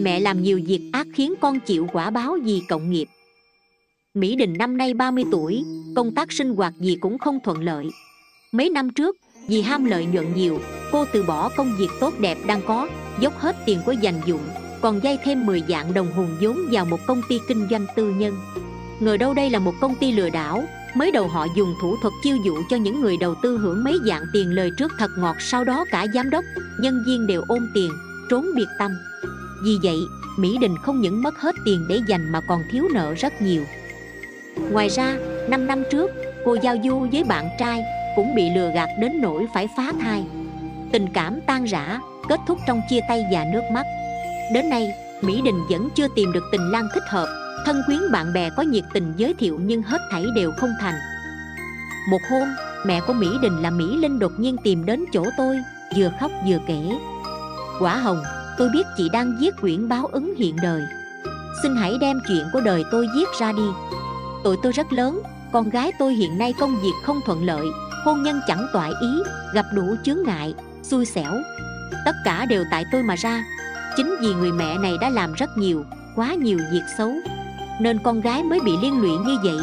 Mẹ làm nhiều việc ác khiến con chịu quả báo gì cộng nghiệp. Mỹ Đình năm nay 30 tuổi Công tác sinh hoạt gì cũng không thuận lợi. Mấy năm trước Vì ham lợi nhuận nhiều Cô từ bỏ công việc tốt đẹp đang có Dốc hết tiền của dành dụng Còn dây thêm 10 dạng đồng hùng vốn vào một công ty kinh doanh tư nhân. Ngờ đâu đây là một công ty lừa đảo Mới đầu họ dùng thủ thuật chiêu dụ cho những người đầu tư hưởng mấy dạng tiền lời trước thật ngọt Sau đó cả giám đốc, nhân viên đều ôm tiền, trốn biệt tâm. Vì vậy, Mỹ Đình không những mất hết tiền để dành mà còn thiếu nợ rất nhiều. Ngoài ra, 5 năm trước, cô giao du với bạn trai cũng bị lừa gạt đến nỗi phải phá thai. Tình cảm tan rã, kết thúc trong chia tay và nước mắt. Đến nay, Mỹ Đình vẫn chưa tìm được tình lang thích hợp Thân quyến bạn bè có nhiệt tình giới thiệu nhưng hết thảy đều không thành. Một hôm, mẹ của Mỹ Đình là Mỹ Linh đột nhiên tìm đến chỗ tôi Vừa khóc vừa kể. Quả hồng, tôi biết chị đang viết quyển báo ứng hiện đời. Xin hãy đem chuyện của đời tôi viết ra đi. Tội tôi rất lớn Con gái tôi hiện nay công việc không thuận lợi Hôn nhân chẳng toại ý Gặp đủ chướng ngại, xui xẻo. Tất cả đều tại tôi mà ra. Chính vì người mẹ này đã làm rất nhiều Quá nhiều việc xấu nên con gái mới bị liên lụy như vậy.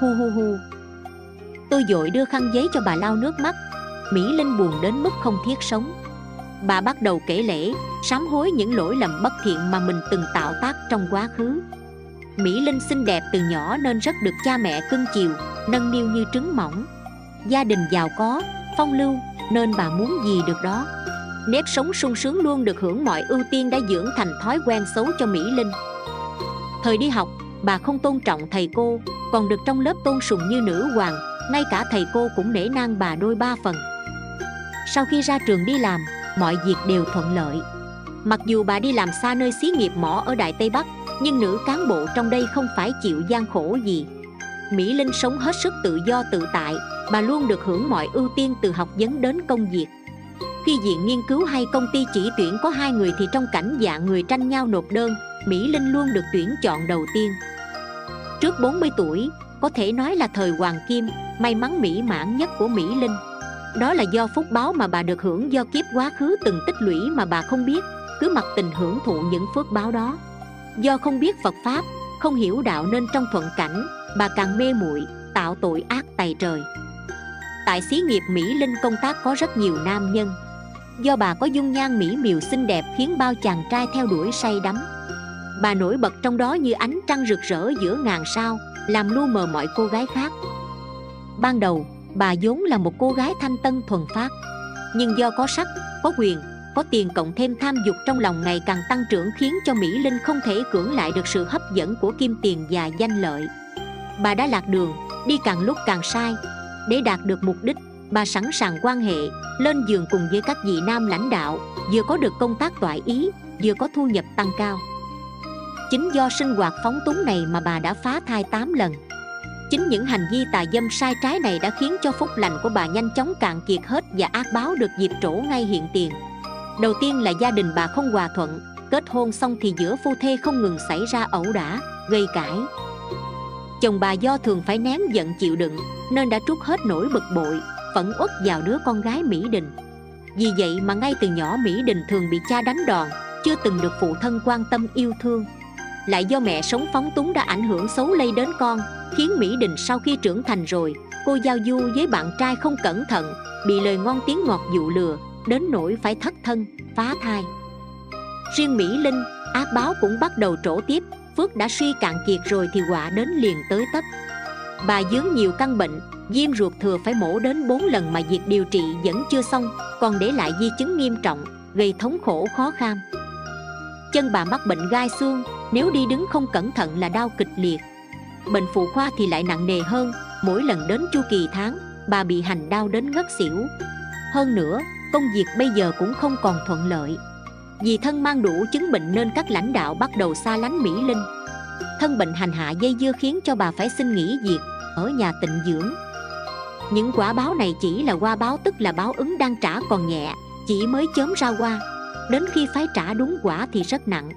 Hu hu hu. Tôi dội đưa khăn giấy cho bà lau nước mắt. Mỹ Linh buồn đến mức không thiết sống. Bà bắt đầu kể lễ Sám hối những lỗi lầm bất thiện mà mình từng tạo tác trong quá khứ. Mỹ Linh xinh đẹp từ nhỏ nên rất được cha mẹ cưng chiều Nâng niu như trứng mỏng. Gia đình giàu có, phong lưu Nên bà muốn gì được đó. Nếp sống sung sướng luôn được hưởng mọi ưu tiên đã dưỡng thành thói quen xấu cho Mỹ Linh. Thời đi học, bà không tôn trọng thầy cô còn được trong lớp tôn sùng như nữ hoàng ngay cả thầy cô cũng nể nang bà đôi ba phần. Sau khi ra trường đi làm mọi việc đều thuận lợi. Mặc dù bà đi làm xa nơi xí nghiệp mỏ ở đại tây bắc nhưng nữ cán bộ trong đây không phải chịu gian khổ gì. Mỹ linh sống hết sức tự do tự tại bà luôn được hưởng mọi ưu tiên từ học vấn đến công việc. Khi diện nghiên cứu hay công ty chỉ tuyển có hai người thì trong cảnh dạng người tranh nhau nộp đơn Mỹ Linh luôn được tuyển chọn đầu tiên. Trước 40 tuổi, có thể nói là thời hoàng kim, may mắn mỹ mãn nhất của Mỹ Linh. Đó là do phúc báo mà bà được hưởng do kiếp quá khứ từng tích lũy mà bà không biết Cứ mặc tình hưởng thụ những phước báo đó. Do không biết Phật Pháp, không hiểu đạo nên trong thuận cảnh Bà càng mê muội tạo tội ác tày trời. Tại xí nghiệp Mỹ Linh công tác có rất nhiều nam nhân. Do bà có dung nhan mỹ miều xinh đẹp khiến bao chàng trai theo đuổi say đắm. Bà nổi bật trong đó như ánh trăng rực rỡ giữa ngàn sao Làm lu mờ mọi cô gái khác. Ban đầu, bà vốn là một cô gái thanh tân thuần phát. Nhưng do có sắc, có quyền, có tiền cộng thêm tham dục trong lòng ngày càng tăng trưởng Khiến cho Mỹ Linh không thể cưỡng lại được sự hấp dẫn của kim tiền và danh lợi. Bà đã lạc đường, đi càng lúc càng sai. Để đạt được mục đích, bà sẵn sàng quan hệ Lên giường cùng với các vị nam lãnh đạo Vừa có được công tác toại ý, vừa có thu nhập tăng cao. Chính do sinh hoạt phóng túng này mà bà đã phá thai 8 lần. Chính những hành vi tà dâm sai trái này đã khiến cho phúc lành của bà nhanh chóng cạn kiệt hết và ác báo được dịp trổ ngay hiện tiền. Đầu tiên là gia đình bà không hòa thuận Kết hôn xong thì giữa phu thê không ngừng xảy ra ẩu đả, gây cãi. Chồng bà do thường phải nén giận chịu đựng Nên đã trút hết nỗi bực bội, phẫn uất vào đứa con gái Mỹ Đình. Vì vậy mà ngay từ nhỏ Mỹ Đình thường bị cha đánh đòn Chưa từng được phụ thân quan tâm yêu thương lại do mẹ sống phóng túng đã ảnh hưởng xấu lây đến con, khiến mỹ đình sau khi trưởng thành rồi, cô giao du với bạn trai không cẩn thận, bị lời ngon tiếng ngọt dụ lừa, đến nỗi phải thất thân, phá thai. Riêng mỹ linh, ác báo cũng bắt đầu trổ tiếp, phước đã suy cạn kiệt rồi thì quả đến liền tới tấp. Bà dướng nhiều căn bệnh, viêm ruột thừa phải mổ đến 4 lần mà việc điều trị vẫn chưa xong, còn để lại di chứng nghiêm trọng, gây thống khổ khó khăn chân bà mắc bệnh gai xương, nếu đi đứng không cẩn thận là đau kịch liệt. Bệnh phụ khoa thì lại nặng nề hơn, mỗi lần đến chu kỳ tháng, bà bị hành đau đến ngất xỉu. Hơn nữa, công việc bây giờ cũng không còn thuận lợi. Vì thân mang đủ chứng bệnh nên các lãnh đạo bắt đầu xa lánh mỹ linh. Thân bệnh hành hạ dây dưa khiến cho bà phải xin nghỉ việc, ở nhà tịnh dưỡng. Những quả báo này chỉ là qua báo tức là báo ứng đang trả còn nhẹ, chỉ mới chớm ra qua đến khi phải trả đúng quả thì rất nặng.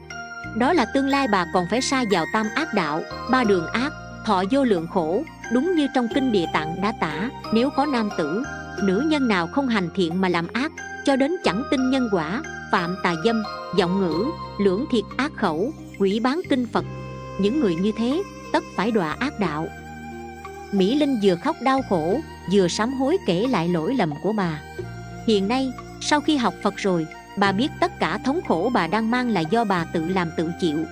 Đó là tương lai bà còn phải sa vào tam ác đạo, ba đường ác, thọ vô lượng khổ, đúng như trong kinh địa tạng đã tả, nếu có nam tử, nữ nhân nào không hành thiện mà làm ác, cho đến chẳng tin nhân quả, phạm tà dâm, giọng ngữ, lưỡng thiệt ác khẩu, quỷ bán kinh phật, những người như thế tất phải đọa ác đạo. Mỹ linh vừa khóc đau khổ, vừa sám hối kể lại lỗi lầm của bà. Hiện nay, sau khi học phật rồi bà biết tất cả thống khổ bà đang mang là do bà tự làm tự chịu.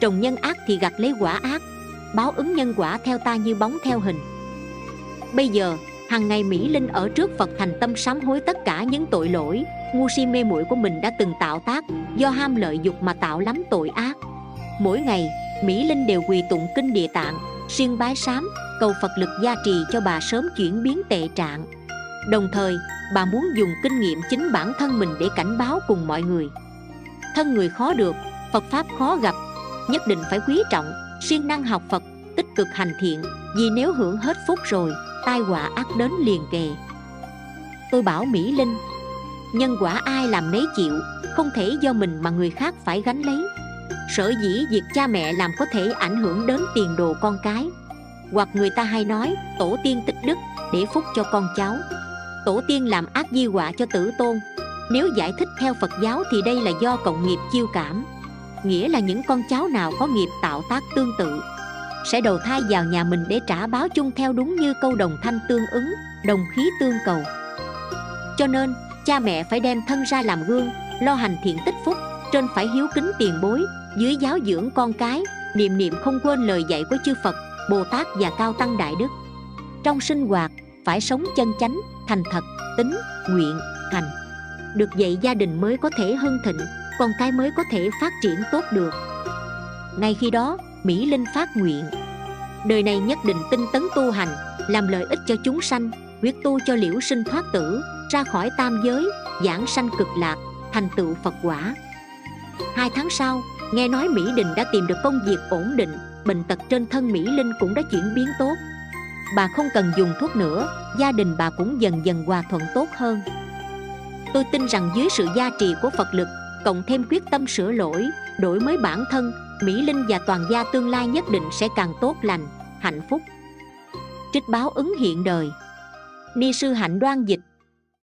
Trồng nhân ác thì gặt lấy quả ác, báo ứng nhân quả theo ta như bóng theo hình. Bây giờ, hàng ngày mỹ linh ở trước phật thành tâm sám hối tất cả những tội lỗi, ngu si mê muội của mình đã từng tạo tác, do ham lợi dục mà tạo lắm tội ác. Mỗi ngày, mỹ linh đều quỳ tụng kinh địa tạng, siêng bái sám, cầu phật lực gia trì cho bà sớm chuyển biến tệ trạng đồng thời, bà muốn dùng kinh nghiệm chính bản thân mình để cảnh báo cùng mọi người. Thân người khó được, phật pháp khó gặp, nhất định phải quý trọng, siêng năng học phật, tích cực hành thiện, vì nếu hưởng hết phúc rồi, tai họa ác đến liền kề. Tôi bảo mỹ linh, nhân quả ai làm nấy chịu, không thể do mình mà người khác phải gánh lấy. Sở dĩ việc cha mẹ làm có thể ảnh hưởng đến tiền đồ con cái. Hoặc người ta hay nói, tổ tiên tích đức để phúc cho con cháu tổ tiên làm ác di họa cho tử tôn. Nếu giải thích theo phật giáo thì đây là do cộng nghiệp chiêu cảm. Nghĩa là những con cháu nào có nghiệp tạo tác tương tự, sẽ đầu thai vào nhà mình để trả báo chung theo đúng như câu đồng thanh tương ứng, đồng khí tương cầu. Cho nên, cha mẹ phải đem thân ra làm gương, lo hành thiện tích phúc, trên phải hiếu kính tiền bối, dưới giáo dưỡng con cái, niệm niệm không quên lời dạy của chư phật, bồ tát và cao tăng đại đức. Trong sinh hoạt phải sống chân chánh, thành thật, tính, nguyện thành được dạy gia đình mới có thể hưng thịnh, con cái mới có thể phát triển tốt được. Ngay khi đó, mỹ linh phát nguyện. Đời này nhất định tinh tấn tu hành, làm lợi ích cho chúng sanh, quyết tu cho liễu sinh thoát tử, ra khỏi tam giới, giảng sanh cực lạc, thành tựu phật quả. Hai tháng sau, nghe nói mỹ đình đã tìm được công việc ổn định, bệnh tật trên thân mỹ linh cũng đã chuyển biến tốt bà không cần dùng thuốc nữa, gia đình bà cũng dần dần hòa thuận tốt hơn. Tôi tin rằng dưới sự gia trì của phật lực, cộng thêm quyết tâm sửa lỗi, đổi mới bản thân, mỹ linh và toàn gia tương lai nhất định sẽ càng tốt lành, hạnh phúc. Trích báo ứng hiện đời. Ni sư hạnh đoan dịch.